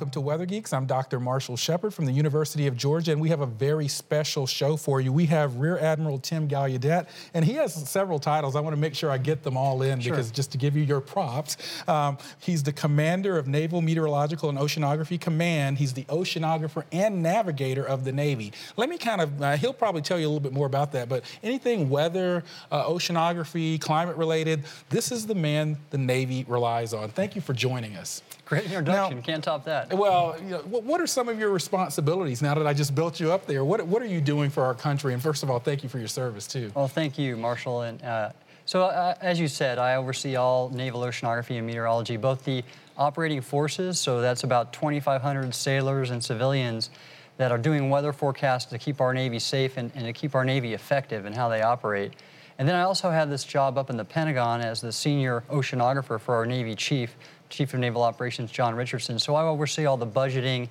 Welcome to Weather Geeks. I'm Dr. Marshall Shepard from the University of Georgia, and we have a very special show for you. We have Rear Admiral Tim Gallaudet, and he has several titles. I want to make sure I get them all in Sure. because just to give you your props, um, he's the commander of Naval Meteorological and Oceanography Command. He's the oceanographer and navigator of the Navy. Let me kind of, uh, he'll probably tell you a little bit more about that, but anything weather, uh, oceanography, climate related, this is the man the Navy relies on. Thank you for joining us. Great introduction. Now- Can't top that. Well, you know, what, are some of your responsibilities now that I just built you up there? What, what are you doing for our country? And first of all, thank you for your service too. Well, thank you, Marshall. And uh, so, uh, as you said, I oversee all naval oceanography and meteorology, both the operating forces, so that's about 2,500 sailors and civilians that are doing weather forecasts to keep our Navy safe and, and to keep our Navy effective in how they operate. And then I also have this job up in the Pentagon as the senior oceanographer for our Navy chief, Chief of Naval Operations John Richardson. So I oversee all the budgeting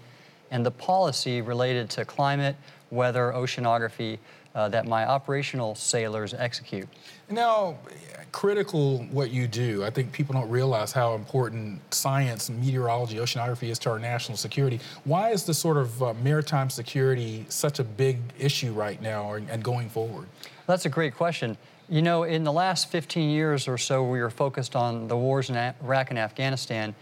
and the policy related to climate, weather, oceanography uh, that my operational sailors execute. Now, critical what you do. I think people don't realize how important science, meteorology, oceanography is to our national security. Why is the sort of uh, maritime security such a big issue right now and, and going forward? That's a great question. You know, in the last 15 years or so, we were focused on the wars in Iraq and Afghanistan.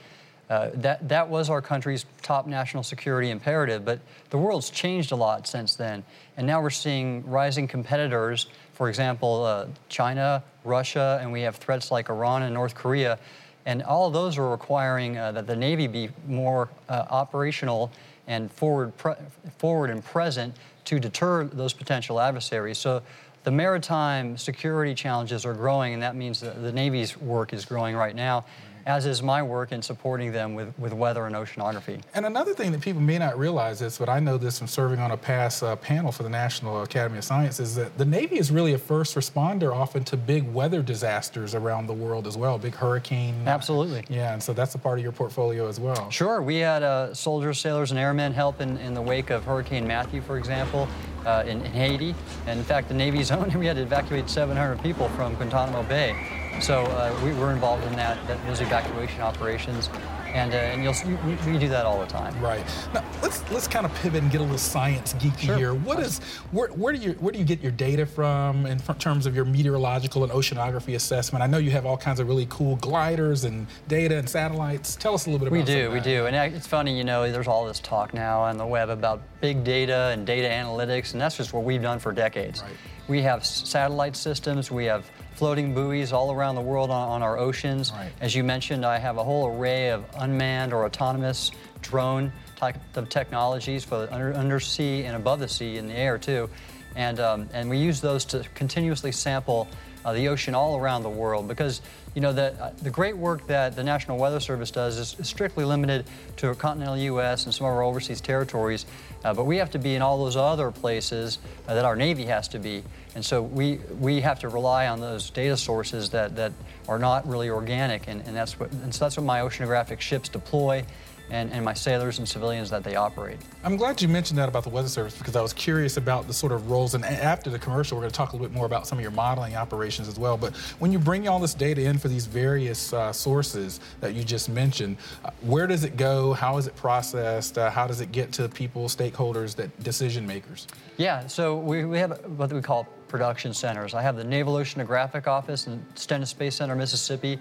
Uh, that, that was our country's top national security imperative, but the world's changed a lot since then. And now we're seeing rising competitors, for example, uh, China, Russia, and we have threats like Iran and North Korea. And all of those are requiring uh, that the Navy be more uh, operational and forward, pre- forward and present to deter those potential adversaries. So the maritime security challenges are growing, and that means that the Navy's work is growing right now, as is my work in supporting them with, with weather and oceanography. And another thing that people may not realize is, but I know this from serving on a past uh, panel for the National Academy of Science, is that the Navy is really a first responder often to big weather disasters around the world as well, big hurricane. Absolutely. Yeah, and so that's a part of your portfolio as well. Sure, we had uh, soldiers, sailors, and airmen help in, in the wake of Hurricane Matthew, for example, uh, in, in Haiti. And in fact, the Navy's own, we had to evacuate 700 people from Guantanamo Bay. So uh, we were involved in that, that those evacuation operations. And, uh, and you'll see, we, we do that all the time. Right. Now let's let's kind of pivot and get a little science geeky Sure. here. What is where, where do you where do you get your data from in terms of your meteorological and oceanography assessment? I know you have all kinds of really cool gliders and data and satellites. Tell us a little bit We about some do, we do. And it's funny, you know, there's all this talk now on the web about big data and data analytics, and that's just what we've done for decades. Right. We have satellite systems, we have floating buoys all around the world on, on our oceans. Right. As you mentioned, I have a whole array of unmanned or autonomous drone type of technologies for under, undersea and above the sea in the air too. And, um, and we use those to continuously sample uh, the ocean all around the world because you know the, uh, the great work that the National Weather Service does is, strictly limited to continental U.S. and some of our overseas territories, uh, but we have to be in all those other places uh, that our Navy has to be, and so we we have to rely on those data sources that, that are not really organic, and, and that's what and so that's what my oceanographic ships deploy. And, and my sailors and civilians that they operate. I'm glad you mentioned that about the Weather Service because I was curious about the sort of roles. And after the commercial, we're going to talk a little bit more about some of your modeling operations as well. But when you bring all this data in for these various uh, sources that you just mentioned, uh, where does it go? How is it processed? Uh, how does it get to people, stakeholders, that decision makers? Yeah, so we, we have what we call production centers. I have the Naval Oceanographic Office in Stennis Space Center, Mississippi,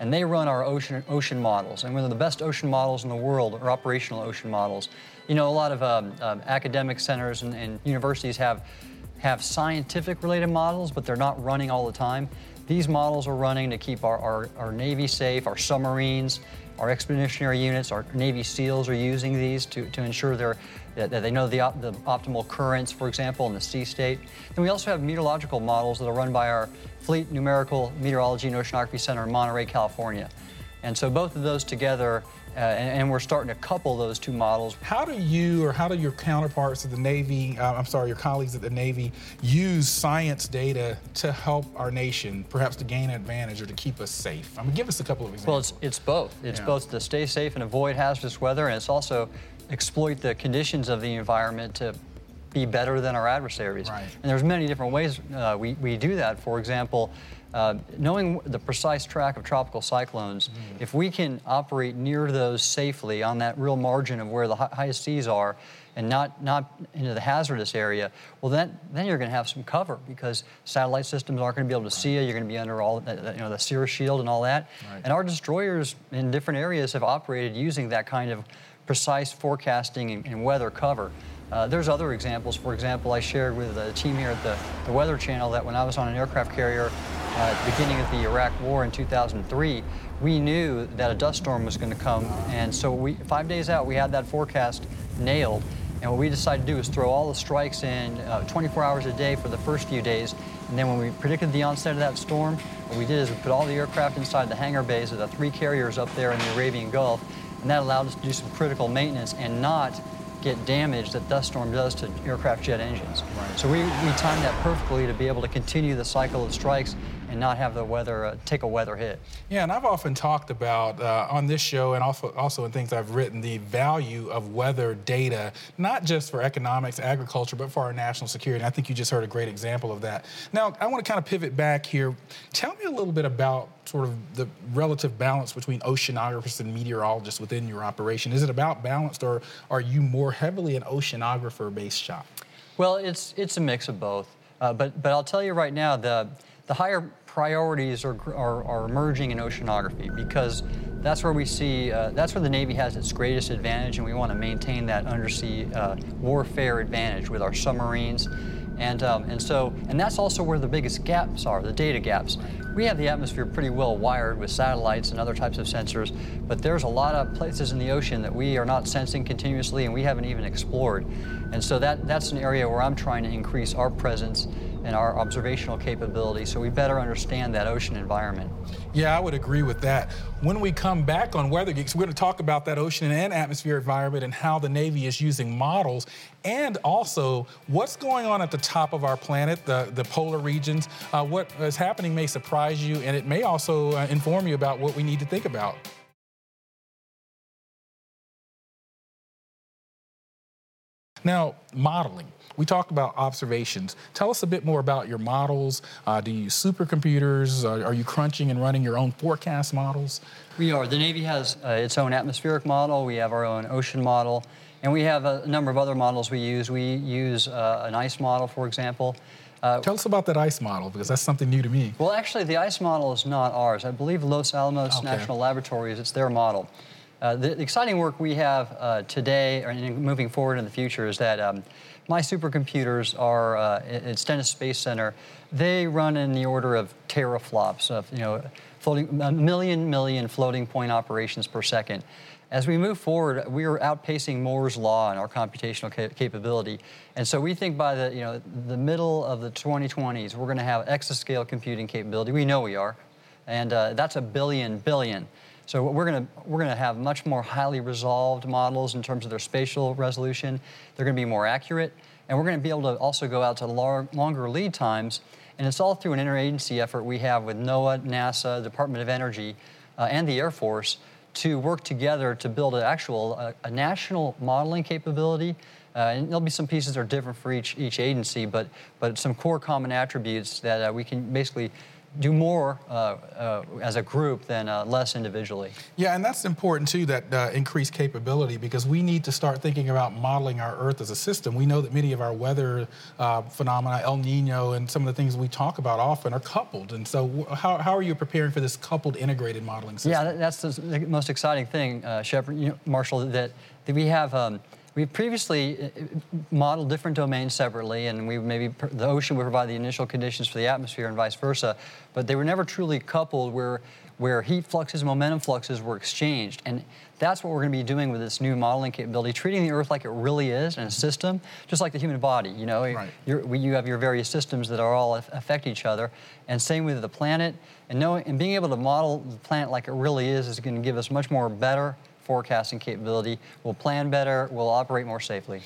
and they run our ocean ocean models. And one of the best ocean models in the world are operational ocean models. You know, a lot of um, um, academic centers and, and universities have have scientific related models, but they're not running all the time. These models are running to keep our, our, our Navy safe, our submarines, our expeditionary units, our Navy SEALs are using these to, to ensure they're, that, that they know the, op, the optimal currents, for example, in the sea state. Then we also have meteorological models that are run by our Fleet Numerical Meteorology and Oceanography Center in Monterey, California. And so both of those together uh, and, and, we're starting to couple those two models. How do you or how do your counterparts at the Navy, uh, I'm sorry, your colleagues at the Navy, use science data to help our nation, perhaps to gain an advantage or to keep us safe? I mean, give us a couple of examples. Well, it's, it's both. It's yeah. both to stay safe and avoid hazardous weather, and it's also exploit the conditions of the environment to be better than our adversaries. Right. And there's many different ways uh, we, we do that. For example, uh, knowing the precise track of tropical cyclones, mm. if we can operate near those safely on that real margin of where the highest seas are, and not not into the hazardous area, well then then you're going to have some cover because satellite systems aren't going to be able to see you. You're going to be under all the, you know the cirrus shield and all that. Right. And our destroyers in different areas have operated using that kind of precise forecasting and, and weather cover. Uh, there's other examples. For example, I shared with a team here at the, the Weather Channel that when I was on an aircraft carrier uh, at the beginning of the Iraq War in 2003, we knew that a dust storm was going to come. And so we, five days out, we had that forecast nailed. And what we decided to do is throw all the strikes in uh, 24 hours a day for the first few days. And then when we predicted the onset of that storm, what we did is we put all the aircraft inside the hangar bays of the three carriers up there in the Arabian Gulf. And that allowed us to do some critical maintenance and not get damage that dust storm does to aircraft jet engines. Right. So we, we timed that perfectly to be able to continue the cycle of strikes and not have the weather uh, take a weather hit. Yeah, and I've often talked about uh, on this show and also also in things I've written the value of weather data, not just for economics, agriculture, but for our national security. And I think you just heard a great example of that. Now, I want to kind of pivot back here. Tell me a little bit about sort of the relative balance between oceanographers and meteorologists within your operation. Is it about balanced, or are you more heavily an oceanographer-based shop? Well, it's it's a mix of both. Uh, but but I'll tell you right now the the higher priorities are, are, are, emerging in oceanography because that's where we see, uh, that's where the Navy has its greatest advantage, and we want to maintain that undersea uh, warfare advantage with our submarines. And, um, and so, and that's also where the biggest gaps are, the data gaps. We have the atmosphere pretty well wired with satellites and other types of sensors, but there's a lot of places in the ocean that we are not sensing continuously and we haven't even explored. And so that, that's an area where I'm trying to increase our presence and our observational capability so we better understand that ocean environment. Yeah, I would agree with that. When we come back on Weather Geeks, we're going to talk about that ocean and atmosphere environment and how the Navy is using models and also what's going on at the top of our planet, the, the polar regions. Uh, what is happening may surprise you and it may also uh, inform you about what we need to think about. Now, modeling. We talked about observations. Tell us a bit more about your models. Uh, do you use supercomputers? Uh, are you crunching and running your own forecast models? We are. The Navy has uh, its own atmospheric model. We have our own ocean model. And we have a number of other models we use. We use uh, an ice model, for example. Uh, Tell us about that ICE model because that's something new to me. Well, actually, the ICE model is not ours. I believe Los Alamos okay. National Laboratories, it's their model. Uh, the, the, exciting work we have uh, today and moving forward in the future is that um, my supercomputers are uh, at Stennis Space Center. They run in the order of teraflops, of you know, floating a million million floating point operations per second. As we move forward, we are outpacing Moore's law in our computational ca capability, and so we think by the you know the middle of the 2020s, we're going to have exascale computing capability. We know we are, and uh, that's a billion billion. So we're going to we're going to have much more highly resolved models in terms of their spatial resolution. They're going to be more accurate, and we're going to be able to also go out to long, longer lead times. And it's all through an interagency effort we have with NOAA, NASA, Department of Energy, uh, and the Air Force to work together to build an actual uh, a national modeling capability. Uh, and there'll be some pieces that are different for each each agency, but but some core common attributes that uh, we can basically do more uh, uh, as a group than uh, less individually. Yeah, and that's important too, that uh, increased capability, because we need to start thinking about modeling our Earth as a system. We know that many of our weather uh, phenomena, El Nino, and some of the things we talk about often are coupled. And so, how, how are you preparing for this coupled integrated modeling system? Yeah, that's the most exciting thing, uh, Shepard, you know, Marshall, that, that we have. Um, we previously uh, modeled different domains separately, and we maybe the ocean would provide the initial conditions for the atmosphere and vice versa, but they were never truly coupled where where heat fluxes, and momentum fluxes were exchanged. And that's what we're going to be doing with this new modeling capability, treating the Earth like it really is in a system, just like the human body. You know, right. you have your various systems that are all affect each other, and same with the planet. And knowing and being able to model the planet like it really is is going to give us much more better forecasting capability. We'll plan better. We'll operate more safely.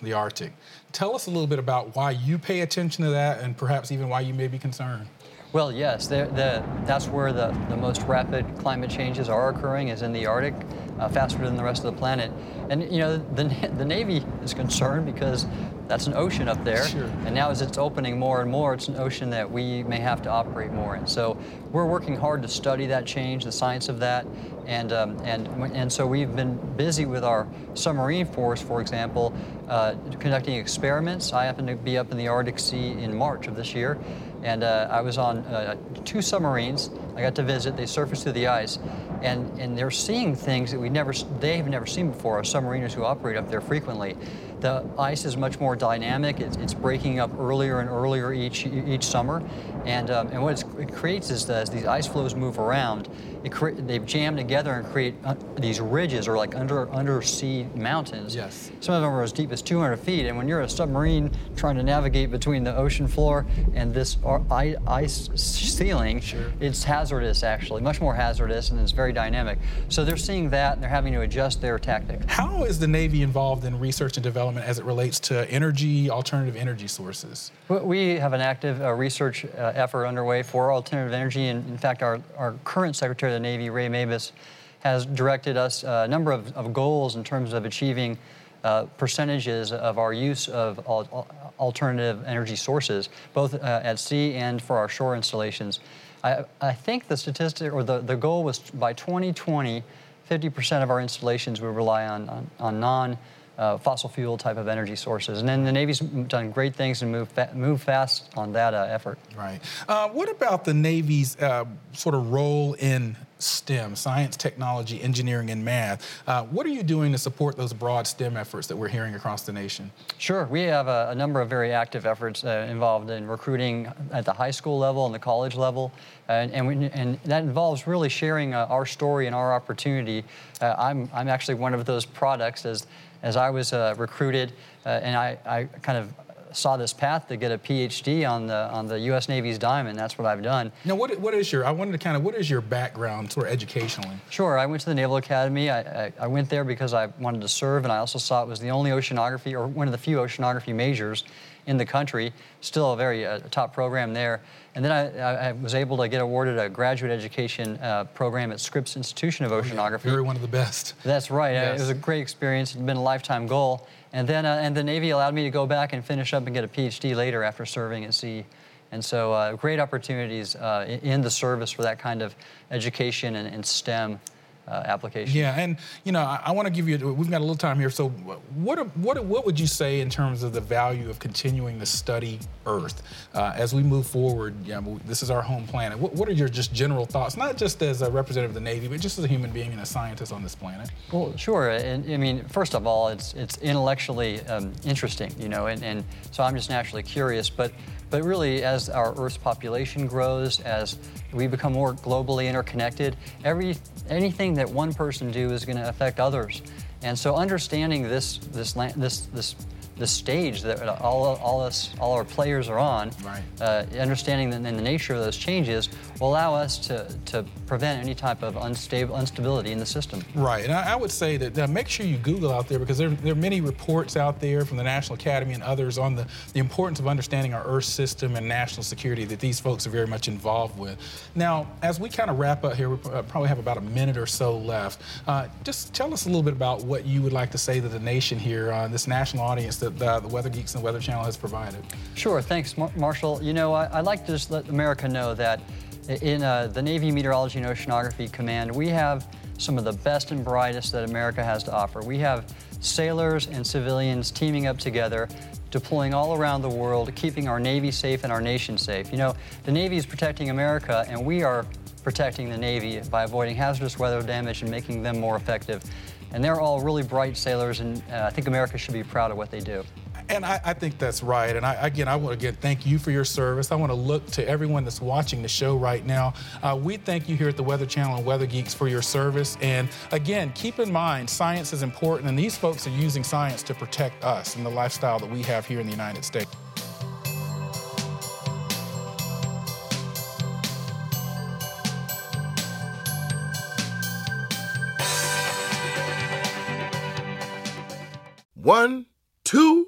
The Arctic. Tell us a little bit about why you pay attention to that, and perhaps even why you may be concerned. Well, yes, the, the, that's where the, the most rapid climate changes are occurring is in the Arctic, uh, faster than the rest of the planet. And you know, the, the Navy is concerned because that's an ocean up there. Sure. And now as it's opening more and more, it's an ocean that we may have to operate more in. So we're working hard to study that change, the science of that. And, um, and, and so we've been busy with our submarine force, for example, uh, conducting experiments. I happen to be up in the Arctic Sea in March of this year. And uh, I was on uh, two submarines. I got to visit. They surfaced through the ice, and and they're seeing things that we never they have never seen before. Our submariners who operate up there frequently. The ice is much more dynamic. It's, it's breaking up earlier and earlier each each summer, and um, and what it creates is that as these ice floes move around, it cre- they've jammed together and create uh, these ridges or like under undersea mountains. Yes. Some of them are as deep as 200 feet, and when you're a submarine trying to navigate between the ocean floor and this ice ceiling, sure. it's hazardous actually, much more hazardous, and it's very dynamic. So they're seeing that, and they're having to adjust their tactics. How is the Navy involved in research and development as it relates to energy, alternative energy sources? We have an active uh, research uh, effort underway for alternative energy, and in fact, our, our current Secretary of the Navy, Ray Mabus, has directed us uh, a number of, of goals in terms of achieving uh, percentages of our use of al- alternative energy sources, both uh, at sea and for our shore installations. I, I think the statistic or the, the goal was by 2020, 50% of our installations would rely on, on, on non uh, fossil fuel type of energy sources. And then the Navy's done great things and moved, fa- moved fast on that uh, effort. Right. Uh, what about the Navy's uh, sort of role in STEM, science, technology, engineering, and math. Uh, what are you doing to support those broad STEM efforts that we're hearing across the nation? Sure. We have a, a number of very active efforts uh, involved in recruiting at the high school level and the college level. And, and, we, and that involves really sharing uh, our story and our opportunity. Uh, I'm, I'm actually one of those products as, as I was uh, recruited uh, and I, I kind of saw this path to get a PhD on the on the U.S. Navy's Diamond. That's what I've done. Now, what what is your? I wanted to kind of what is your background, sort of educationally? Sure. I went to the Naval Academy. I, I, I went there because I wanted to serve, and I also saw it was the only oceanography or one of the few oceanography majors in the country. Still a very uh, top program there. And then I, I, was able to get awarded a graduate education uh, program at Scripps Institution of Oceanography. Oh, yeah. Very one of the best. That's right. Yes. It was a great experience. It's been a lifetime goal. And then uh, and the Navy allowed me to go back and finish up and get a PhD later after serving at sea. And so uh, great opportunities uh, in the service for that kind of education and, and STEM uh, application. Yeah, and you know, I, I want to give you. We've got a little time here, so what what what would you say in terms of the value of continuing to study Earth uh, as we move forward? Yeah, this is our home planet. What, what are your just general thoughts, not just as a representative of the Navy, but just as a human being and a scientist on this planet? Well, sure. And I mean, first of all, it's it's intellectually um, interesting, you know, and, and so I'm just naturally curious, but. But really, as our Earth's population grows, as we become more globally interconnected, every anything that one person do is going to affect others. And so, understanding this this this this the stage that all, all us all our players are on, right. uh, understanding the, the nature of those changes will allow us to, to prevent any type of unstable instability in the system. Right, and I, I would say that uh, make sure you Google out there because there, there, are many reports out there from the National Academy and others on the, the importance of understanding our Earth system and national security that these folks are very much involved with. Now, as we kind of wrap up here, we uh, probably have about a minute or so left. Uh, just tell us a little bit about what you would like to say to the nation here, uh, this national audience that that uh, the Weather Geeks and the Weather Channel has provided. Sure, thanks, Mar- Marshall. You know, I, would like to just let America know that in uh, the Navy Meteorology and Oceanography Command, we have some of the best and brightest that America has to offer. We have sailors and civilians teaming up together, deploying all around the world, keeping our Navy safe and our nation safe. You know, the Navy is protecting America, and we are protecting the Navy by avoiding hazardous weather damage and making them more effective. And they're all really bright sailors, and uh, I think America should be proud of what they do. And I, I, think that's right. And I, again, I want to again thank you for your service. I want to look to everyone that's watching the show right now. Uh, we thank you here at the Weather Channel and Weather Geeks for your service. And again, keep in mind, science is important, and these folks are using science to protect us and the lifestyle that we have here in the United States. One, two,